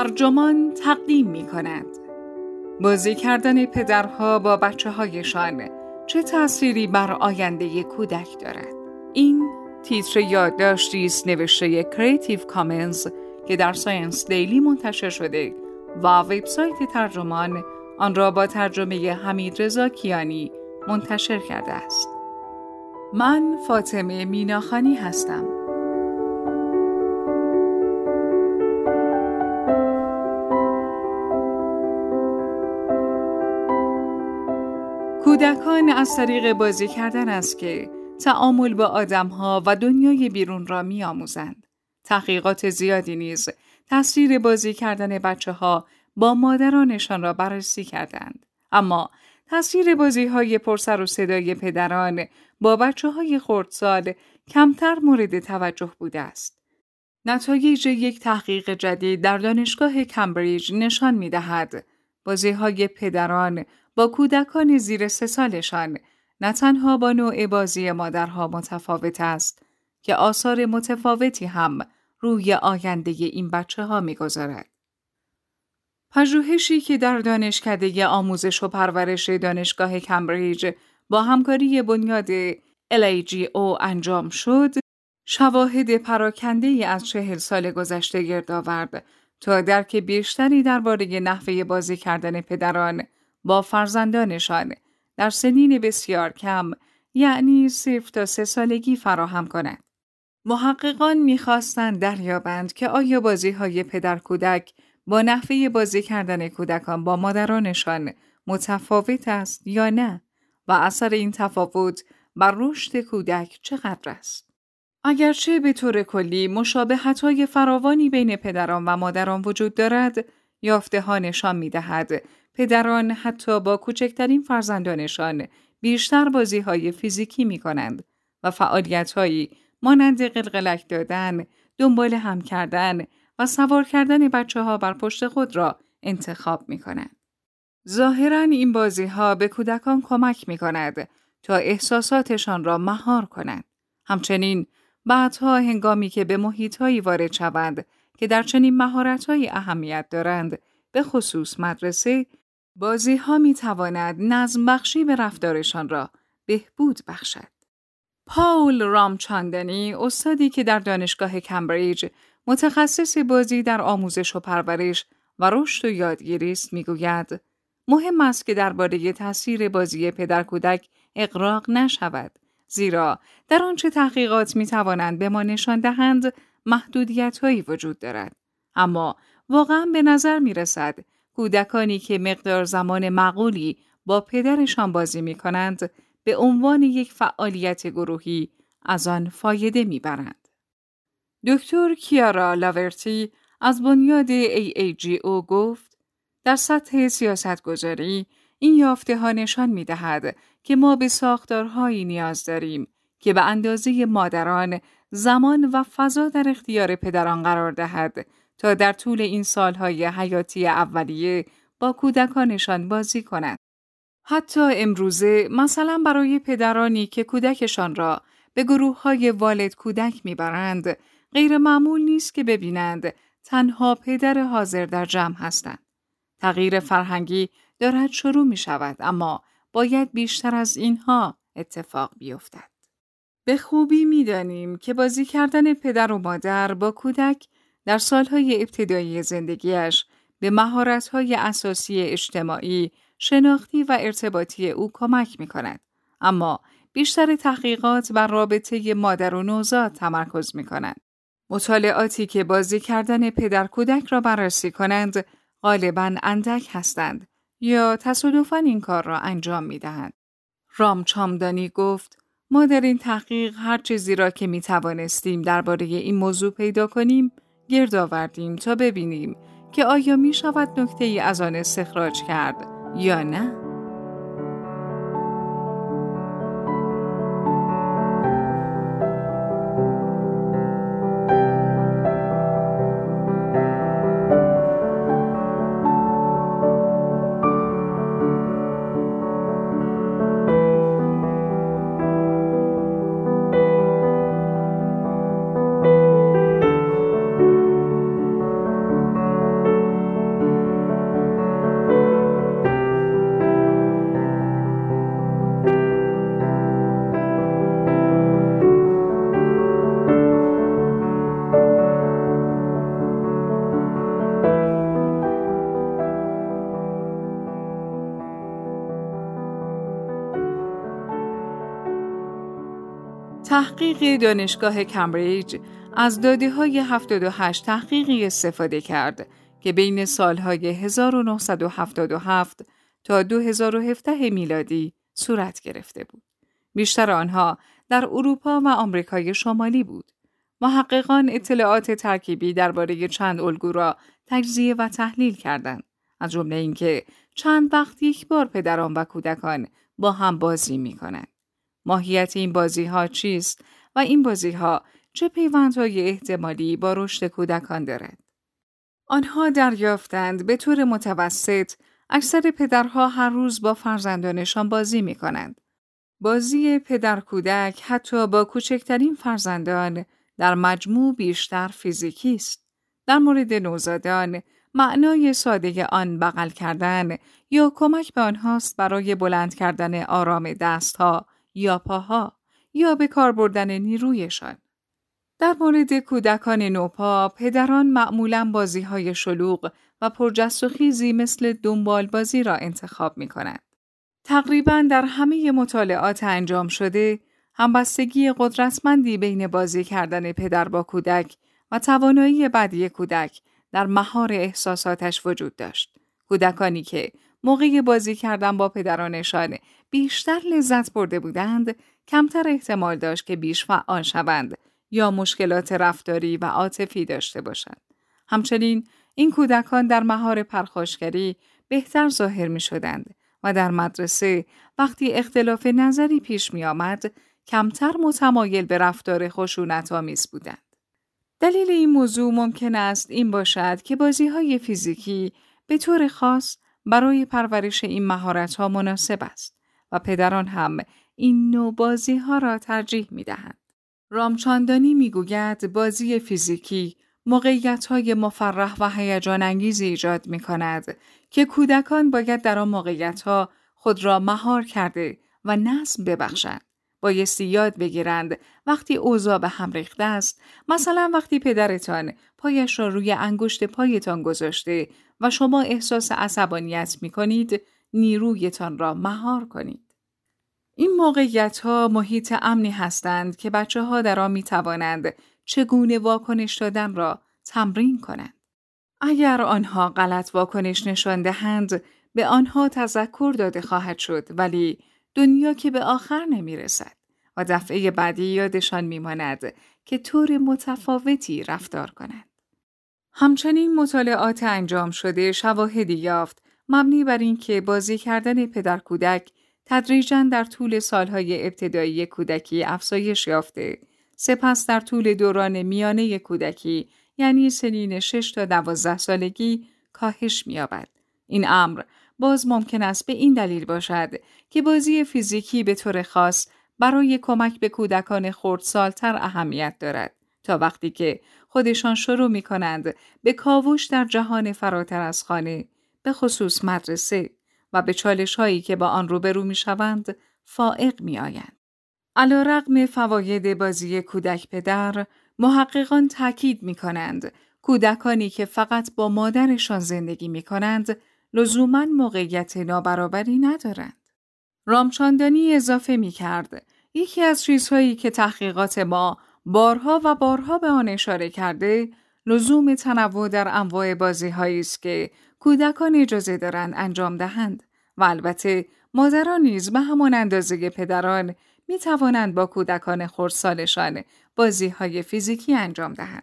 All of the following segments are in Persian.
ترجمان تقدیم می کند. بازی کردن پدرها با بچه هایشان چه تأثیری بر آینده کودک دارد؟ این تیتر یادداشتی است نوشته Creative Commons که در Science Daily منتشر شده و وبسایت ترجمان آن را با ترجمه حمید رضا کیانی منتشر کرده است. من فاطمه میناخانی هستم. کودکان از طریق بازی کردن است که تعامل با آدمها و دنیای بیرون را می آموزند. تحقیقات زیادی نیز تاثیر بازی کردن بچه ها با مادرانشان را بررسی کردند. اما تاثیر بازی های پرسر و صدای پدران با بچه های خردسال کمتر مورد توجه بوده است. نتایج یک تحقیق جدید در دانشگاه کمبریج نشان می دهد بازی های پدران با کودکان زیر سه سالشان نه تنها با نوع بازی مادرها متفاوت است که آثار متفاوتی هم روی آینده این بچه ها می گذارد. پژوهشی که در دانشکده آموزش و پرورش دانشگاه کمبریج با همکاری بنیاد LAGO انجام شد، شواهد پراکنده ای از چهل سال گذشته گرد آورد تا درک بیشتری درباره نحوه بازی کردن پدران با فرزندانشان در سنین بسیار کم یعنی صرف تا سه سالگی فراهم کند. محققان می‌خواستند دریابند که آیا بازی های پدر کودک با نحوه بازی کردن کودکان با مادرانشان متفاوت است یا نه و اثر این تفاوت بر رشد کودک چقدر است. اگرچه به طور کلی مشابهت های فراوانی بین پدران و مادران وجود دارد، یافته ها نشان می دهد پدران حتی با کوچکترین فرزندانشان بیشتر بازی های فیزیکی می کنند و فعالیت هایی مانند قلقلک دادن، دنبال هم کردن و سوار کردن بچه ها بر پشت خود را انتخاب می کنند. ظاهرا این بازی ها به کودکان کمک می کند تا احساساتشان را مهار کنند. همچنین بعدها هنگامی که به محیط هایی وارد شوند که در چنین مهارت اهمیت دارند به خصوص مدرسه بازی ها می تواند نظم بخشی به رفتارشان را بهبود بخشد. پاول رامچاندنی استادی که در دانشگاه کمبریج متخصص بازی در آموزش و پرورش و رشد و یادگیری است می‌گوید مهم است که درباره تاثیر بازی پدر کودک اقراق نشود زیرا در آنچه تحقیقات می توانند به ما نشان دهند محدودیت هایی وجود دارد اما واقعا به نظر می رسد کودکانی که مقدار زمان معقولی با پدرشان بازی می کنند به عنوان یک فعالیت گروهی از آن فایده می برند. دکتر کیارا لاورتی از بنیاد AAGO گفت در سطح سیاست گذاری این یافته ها نشان می دهد که ما به ساختارهایی نیاز داریم که به اندازه مادران زمان و فضا در اختیار پدران قرار دهد تا در طول این سالهای حیاتی اولیه با کودکانشان بازی کند. حتی امروزه مثلا برای پدرانی که کودکشان را به گروه های والد کودک می‌برند غیر معمول نیست که ببینند تنها پدر حاضر در جمع هستند. تغییر فرهنگی دارد شروع می شود اما باید بیشتر از اینها اتفاق بیفتد. به خوبی می‌دانیم که بازی کردن پدر و مادر با کودک در سالهای ابتدایی زندگیش به مهارت‌های اساسی اجتماعی، شناختی و ارتباطی او کمک می کند. اما بیشتر تحقیقات بر رابطه مادر و نوزاد تمرکز می کنند. مطالعاتی که بازی کردن پدر کودک را بررسی کنند غالبا اندک هستند یا تصادفاً این کار را انجام می دهند. رام چامدانی گفت ما در این تحقیق هر چیزی را که می توانستیم درباره این موضوع پیدا کنیم گرد آوردیم تا ببینیم که آیا می شود نکته ای از آن استخراج کرد یا نه؟ تحقیق دانشگاه کمبریج از داده های 78 تحقیقی استفاده کرد که بین سالهای 1977 تا 2017 میلادی صورت گرفته بود. بیشتر آنها در اروپا و آمریکای شمالی بود. محققان اطلاعات ترکیبی درباره چند الگو را تجزیه و تحلیل کردند. از جمله اینکه چند وقت یک بار پدران و کودکان با هم بازی می کنند. ماهیت این بازی ها چیست این بازی ها چه پیوندهای احتمالی با رشد کودکان دارد؟ آنها دریافتند به طور متوسط اکثر پدرها هر روز با فرزندانشان بازی می کنند. بازی پدر کودک حتی با کوچکترین فرزندان در مجموع بیشتر فیزیکی است. در مورد نوزادان معنای ساده آن بغل کردن یا کمک به آنهاست برای بلند کردن آرام دستها یا پاها یا به کار بردن نیرویشان. در مورد کودکان نوپا، پدران معمولا بازی های شلوغ و پرجست و خیزی مثل دنبال بازی را انتخاب می کنند. تقریبا در همه مطالعات انجام شده، همبستگی قدرتمندی بین بازی کردن پدر با کودک و توانایی بعدی کودک در مهار احساساتش وجود داشت. کودکانی که موقع بازی کردن با پدرانشان بیشتر لذت برده بودند، کمتر احتمال داشت که بیش فعال شوند یا مشکلات رفتاری و عاطفی داشته باشند. همچنین این کودکان در مهار پرخاشگری بهتر ظاهر می شدند و در مدرسه وقتی اختلاف نظری پیش می آمد کمتر متمایل به رفتار خشونت آمیز بودند. دلیل این موضوع ممکن است این باشد که بازی های فیزیکی به طور خاص برای پرورش این مهارت ها مناسب است و پدران هم این نوع بازی ها را ترجیح می دهند. رامچاندانی می گوید بازی فیزیکی موقعیت های مفرح و هیجان انگیزی ایجاد می کند که کودکان باید در آن موقعیت ها خود را مهار کرده و نظم ببخشند. بایستی یاد بگیرند وقتی اوضاع به هم ریخته است مثلا وقتی پدرتان پایش را روی انگشت پایتان گذاشته و شما احساس عصبانیت می کنید نیرویتان را مهار کنید. این موقعیت ها محیط امنی هستند که بچه ها در آن می توانند چگونه واکنش دادن را تمرین کنند. اگر آنها غلط واکنش نشان دهند به آنها تذکر داده خواهد شد ولی دنیا که به آخر نمی رسد و دفعه بعدی یادشان میماند که طور متفاوتی رفتار کنند. همچنین مطالعات انجام شده شواهدی یافت مبنی بر اینکه بازی کردن پدر کودک تدریجا در طول سالهای ابتدایی کودکی افزایش یافته سپس در طول دوران میانه کودکی یعنی سنین 6 تا 12 سالگی کاهش می‌یابد. این امر باز ممکن است به این دلیل باشد که بازی فیزیکی به طور خاص برای کمک به کودکان خردسالتر اهمیت دارد تا وقتی که خودشان شروع می کنند به کاوش در جهان فراتر از خانه به خصوص مدرسه و به چالش هایی که با آن روبرو می شوند فائق می آیند. علا رقم فواید بازی کودک پدر محققان تاکید می کنند کودکانی که فقط با مادرشان زندگی می کنند لزوما موقعیت نابرابری ندارند. رامچاندانی اضافه می کرد. یکی از چیزهایی که تحقیقات ما بارها و بارها به آن اشاره کرده لزوم تنوع در انواع بازی است که کودکان اجازه دارند انجام دهند و البته مادران نیز به همان اندازه پدران می توانند با کودکان خردسالشان بازی های فیزیکی انجام دهند.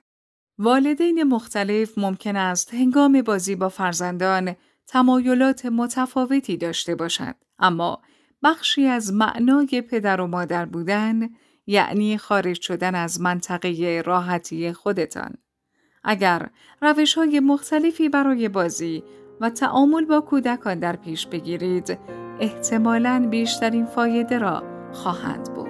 والدین مختلف ممکن است هنگام بازی با فرزندان تمایلات متفاوتی داشته باشند اما بخشی از معنای پدر و مادر بودن یعنی خارج شدن از منطقه راحتی خودتان. اگر روش های مختلفی برای بازی و تعامل با کودکان در پیش بگیرید احتمالاً بیشترین فایده را خواهند بود.